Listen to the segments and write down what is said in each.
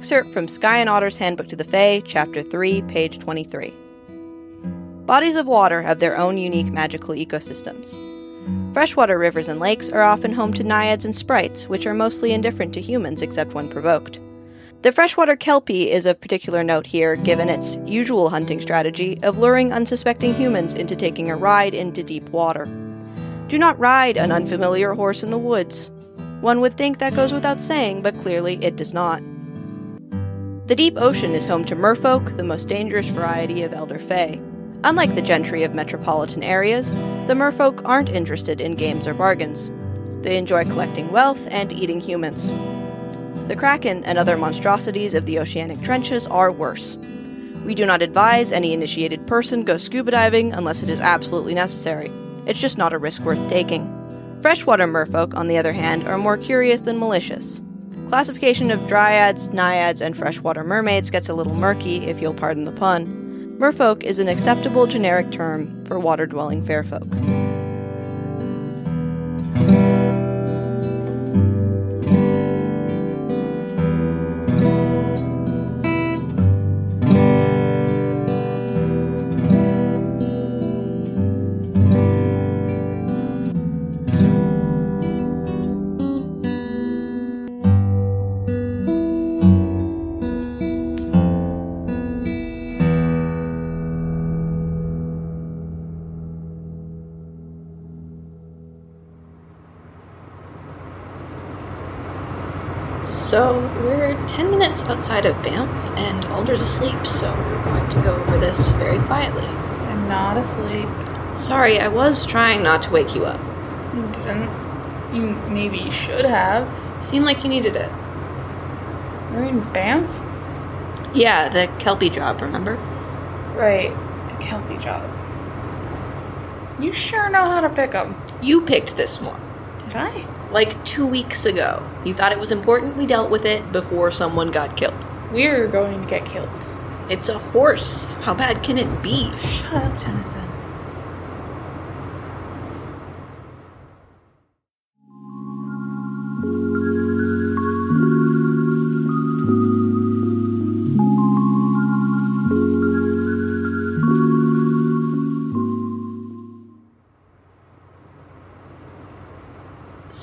excerpt from Sky and Otter's Handbook to the Fae, Chapter 3, page 23. Bodies of water have their own unique magical ecosystems. Freshwater rivers and lakes are often home to naiads and sprites, which are mostly indifferent to humans except when provoked. The freshwater kelpie is of particular note here, given its usual hunting strategy of luring unsuspecting humans into taking a ride into deep water. Do not ride an unfamiliar horse in the woods. One would think that goes without saying, but clearly it does not. The deep ocean is home to merfolk, the most dangerous variety of elder fae. Unlike the gentry of metropolitan areas, the merfolk aren't interested in games or bargains. They enjoy collecting wealth and eating humans. The kraken and other monstrosities of the oceanic trenches are worse. We do not advise any initiated person go scuba diving unless it is absolutely necessary. It's just not a risk worth taking. Freshwater merfolk, on the other hand, are more curious than malicious. Classification of dryads, naiads, and freshwater mermaids gets a little murky, if you'll pardon the pun, Merfolk is an acceptable generic term for water dwelling fairfolk. So we're 10 minutes outside of Banff, and Alder's asleep, so we're going to go over this very quietly. I'm not asleep. Sorry, I was trying not to wake you up. You didn't. You maybe should have. Seemed like you needed it. We're in Banff? Yeah, the Kelpie job, remember? Right, the Kelpie job. You sure know how to pick 'em. You picked this one. Did I? Like two weeks ago. You thought it was important we dealt with it before someone got killed. We're going to get killed. It's a horse. How bad can it be? Shut up, Tennyson.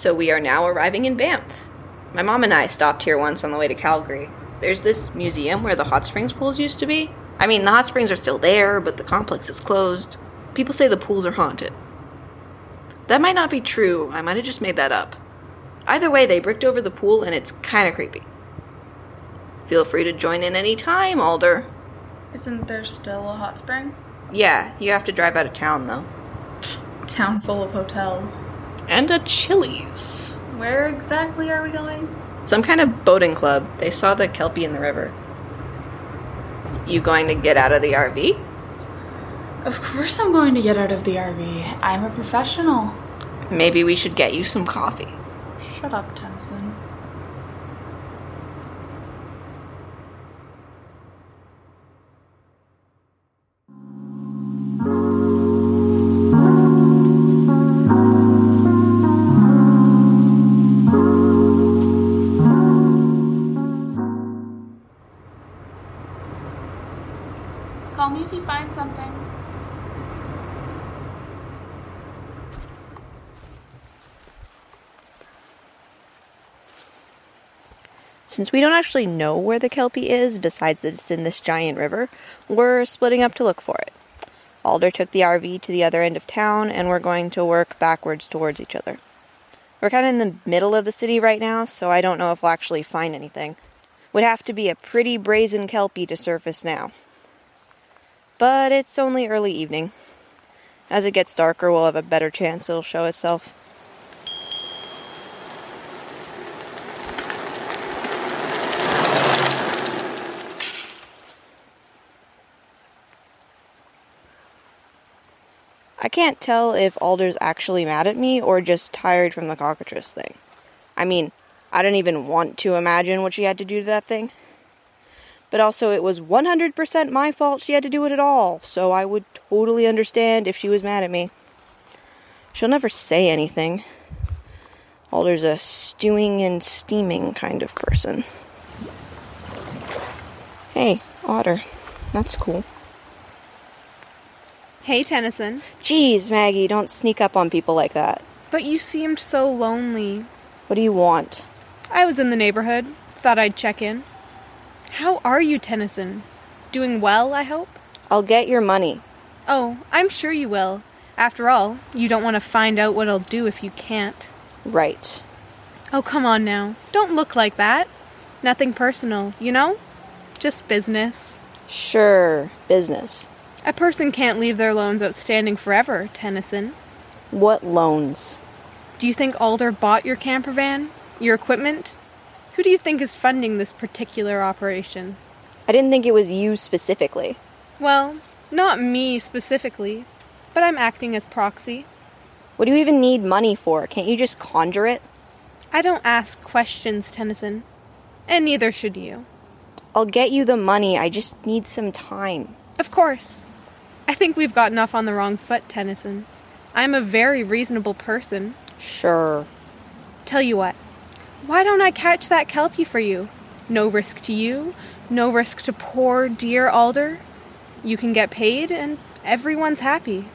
So we are now arriving in Banff. My mom and I stopped here once on the way to Calgary. There's this museum where the hot springs pools used to be. I mean, the hot springs are still there, but the complex is closed. People say the pools are haunted. That might not be true. I might have just made that up. Either way, they bricked over the pool and it's kind of creepy. Feel free to join in any time, Alder. Isn't there still a hot spring? Yeah, you have to drive out of town though. Town full of hotels. And a Chili's. Where exactly are we going? Some kind of boating club. They saw the Kelpie in the river. You going to get out of the RV? Of course I'm going to get out of the RV. I'm a professional. Maybe we should get you some coffee. Shut up, Tennyson. Since we don't actually know where the Kelpie is, besides that it's in this giant river, we're splitting up to look for it. Alder took the RV to the other end of town, and we're going to work backwards towards each other. We're kind of in the middle of the city right now, so I don't know if we'll actually find anything. Would have to be a pretty brazen Kelpie to surface now. But it's only early evening. As it gets darker, we'll have a better chance it'll show itself. I can't tell if Alder's actually mad at me or just tired from the cockatrice thing. I mean, I don't even want to imagine what she had to do to that thing. But also, it was 100% my fault she had to do it at all, so I would totally understand if she was mad at me. She'll never say anything. Alder's a stewing and steaming kind of person. Hey, Otter. That's cool. Hey, Tennyson. Geez, Maggie, don't sneak up on people like that. But you seemed so lonely. What do you want? I was in the neighborhood. Thought I'd check in. How are you, Tennyson? Doing well, I hope? I'll get your money. Oh, I'm sure you will. After all, you don't want to find out what I'll do if you can't. Right. Oh, come on now. Don't look like that. Nothing personal, you know? Just business. Sure, business. A person can't leave their loans outstanding forever, Tennyson. What loans? Do you think Alder bought your camper van? Your equipment? Who do you think is funding this particular operation? I didn't think it was you specifically. Well, not me specifically, but I'm acting as proxy. What do you even need money for? Can't you just conjure it? I don't ask questions, Tennyson. And neither should you. I'll get you the money, I just need some time. Of course. I think we've gotten off on the wrong foot, Tennyson. I'm a very reasonable person. Sure. Tell you what, why don't I catch that kelpie for you? No risk to you, no risk to poor dear Alder. You can get paid, and everyone's happy.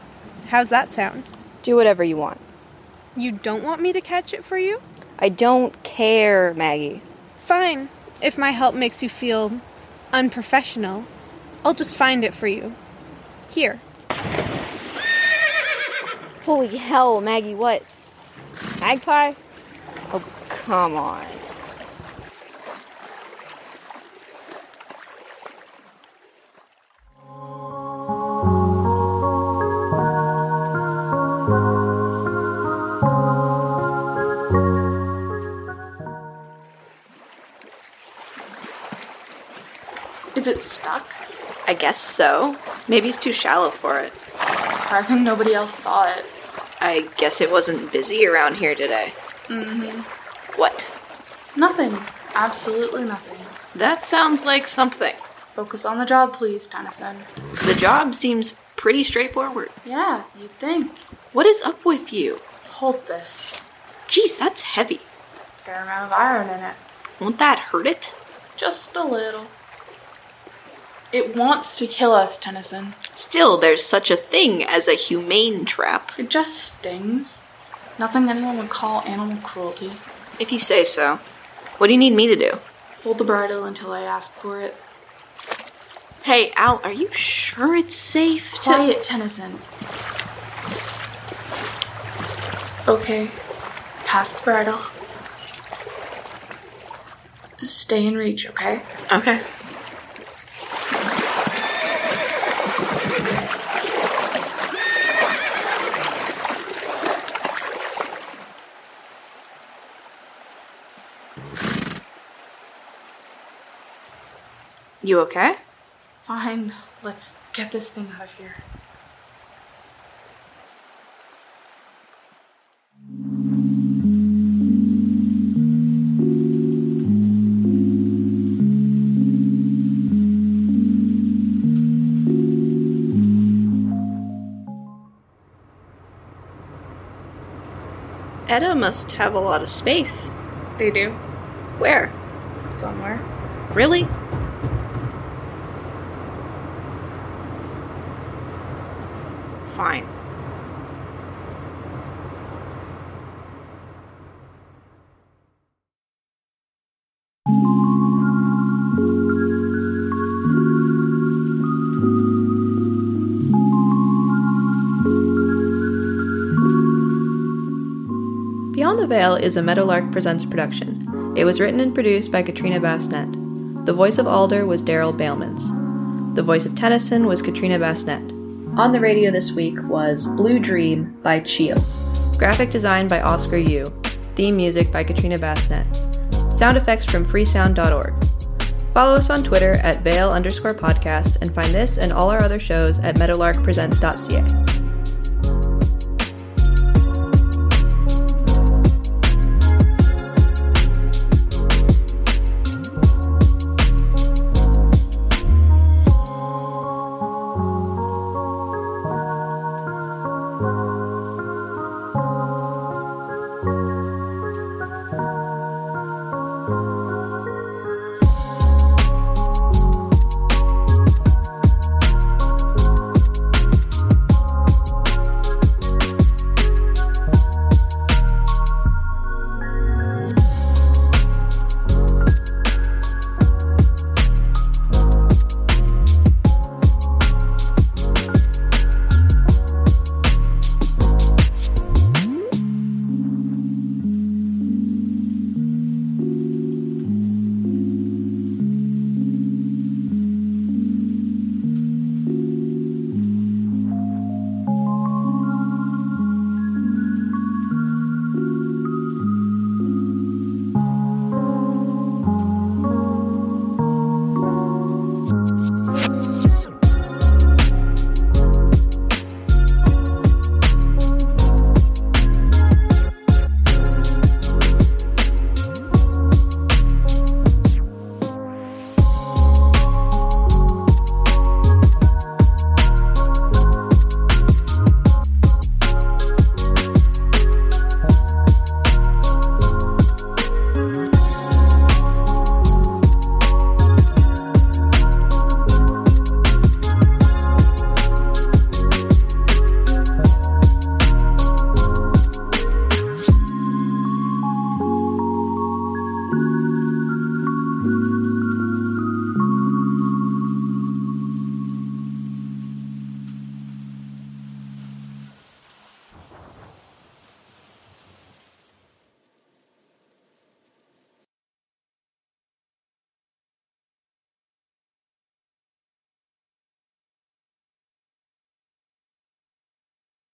How's that sound? Do whatever you want. You don't want me to catch it for you? I don't care, Maggie. Fine. If my help makes you feel unprofessional, I'll just find it for you. Here. Holy hell, Maggie, what? Magpie? Oh, come on. Is it stuck? I guess so. Maybe it's too shallow for it. Surprising nobody else saw it. I guess it wasn't busy around here today. Mm-hmm. What? Nothing. Absolutely nothing. That sounds like something. Focus on the job, please, Tennyson. The job seems pretty straightforward. Yeah, you'd think. What is up with you? Hold this. Geez, that's heavy. Fair amount of iron in it. Won't that hurt it? Just a little. It wants to kill us, Tennyson. Still, there's such a thing as a humane trap. It just stings. Nothing anyone would call animal cruelty. If you say so. What do you need me to do? Hold the bridle until I ask for it. Hey, Al, are you sure it's safe to. Quiet, Tennyson. Okay. Pass the bridle. Stay in reach, okay? Okay. You okay? Fine. Let's get this thing out of here. Etta must have a lot of space. They do. Where? Somewhere. Really? Fine. Beyond the Veil is a Meadowlark Presents production. It was written and produced by Katrina Basnett. The voice of Alder was Darhyl Balemans. The voice of Tennyson was Katrina Basnett. On the radio this week was Blue Dream by Cheel. Graphic design by Oscar Yu. Theme music by Katrina Basnett. Sound effects from freesound.org. Follow us on Twitter at Veil underscore podcast and find this and all our other shows at meadowlarkpresents.ca.